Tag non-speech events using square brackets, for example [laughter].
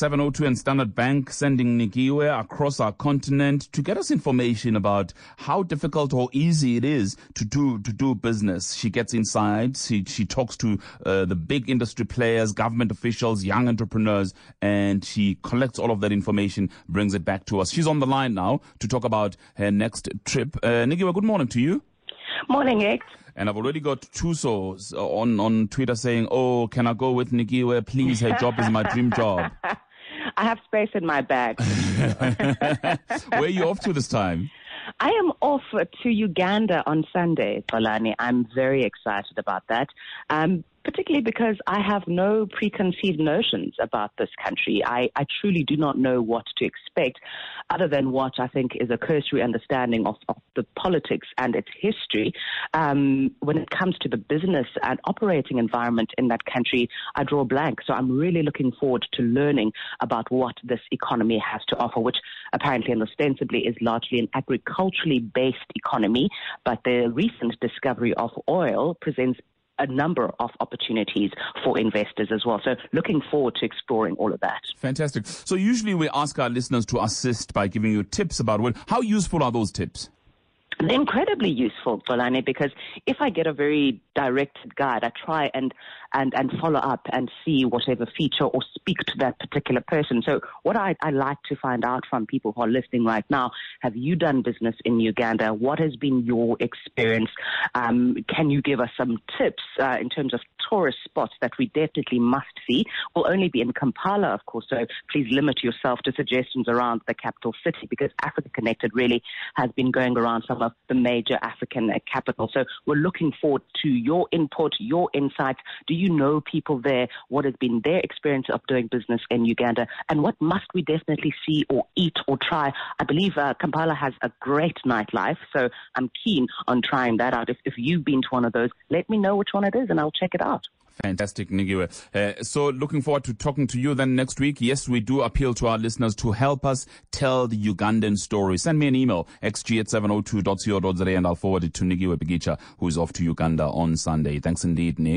702 and Standard Bank sending Nikiwe across our continent to get us information about how difficult or easy it is to do to do business. She gets inside, she, she talks to uh, the big industry players, government officials, young entrepreneurs, and she collects all of that information, brings it back to us. She's on the line now to talk about her next trip. Uh, Nikiwe, good morning to you. Morning, X. And I've already got Tuso on, on Twitter saying, Oh, can I go with Nikiwe? Please, her job is my dream job. [laughs] I have space in my bag. [laughs] Where are you off to this time? I am off to Uganda on Sunday, Xolani. I'm very excited about that. Um, particularly because I have no preconceived notions about this country. I, I truly do not know what to expect other than what I think is a cursory understanding of, of the politics and its history. Um, when it comes to the business and operating environment in that country, I draw blank. So I'm really looking forward to learning about what this economy has to offer, which apparently and ostensibly is largely an agriculturally based economy. But the recent discovery of oil presents a number of opportunities for investors as well. So looking forward to exploring all of that. Fantastic. So usually we ask our listeners to assist by giving you tips about what, how useful are those tips? Incredibly useful, Xolani, because if I get a very directed guide, I try and, and, and follow up and see whatever feature or speak to that particular person. So what I, I like to find out from people who are listening right now, have you done business in Uganda? What has been your experience? Um, can you give us some tips uh, in terms of tourist spots that we definitely must see? Will only be in Kampala, of course, so please limit yourself to suggestions around the capital city because Africa Connected really has been going around some of the major African uh, capitals. So we're looking forward to your input, your insights. Do you know people there? What has been their experience of doing business in Uganda? And what must we definitely see or eat or try? I believe uh, Kampala has a great nightlife, so I'm keen on trying that out. If, if you've been to one of those, let me know which one it is and I'll check it out. Fantastic, Nikiwe. Uh, so looking forward to talking to you then next week. Yes, we do appeal to our listeners to help us tell the Ugandan story. Send me an email, xg at 702.co.za, and I'll forward it to Nikiwe Bikitsha, who is off to Uganda on Sunday. Thanks indeed, Nick.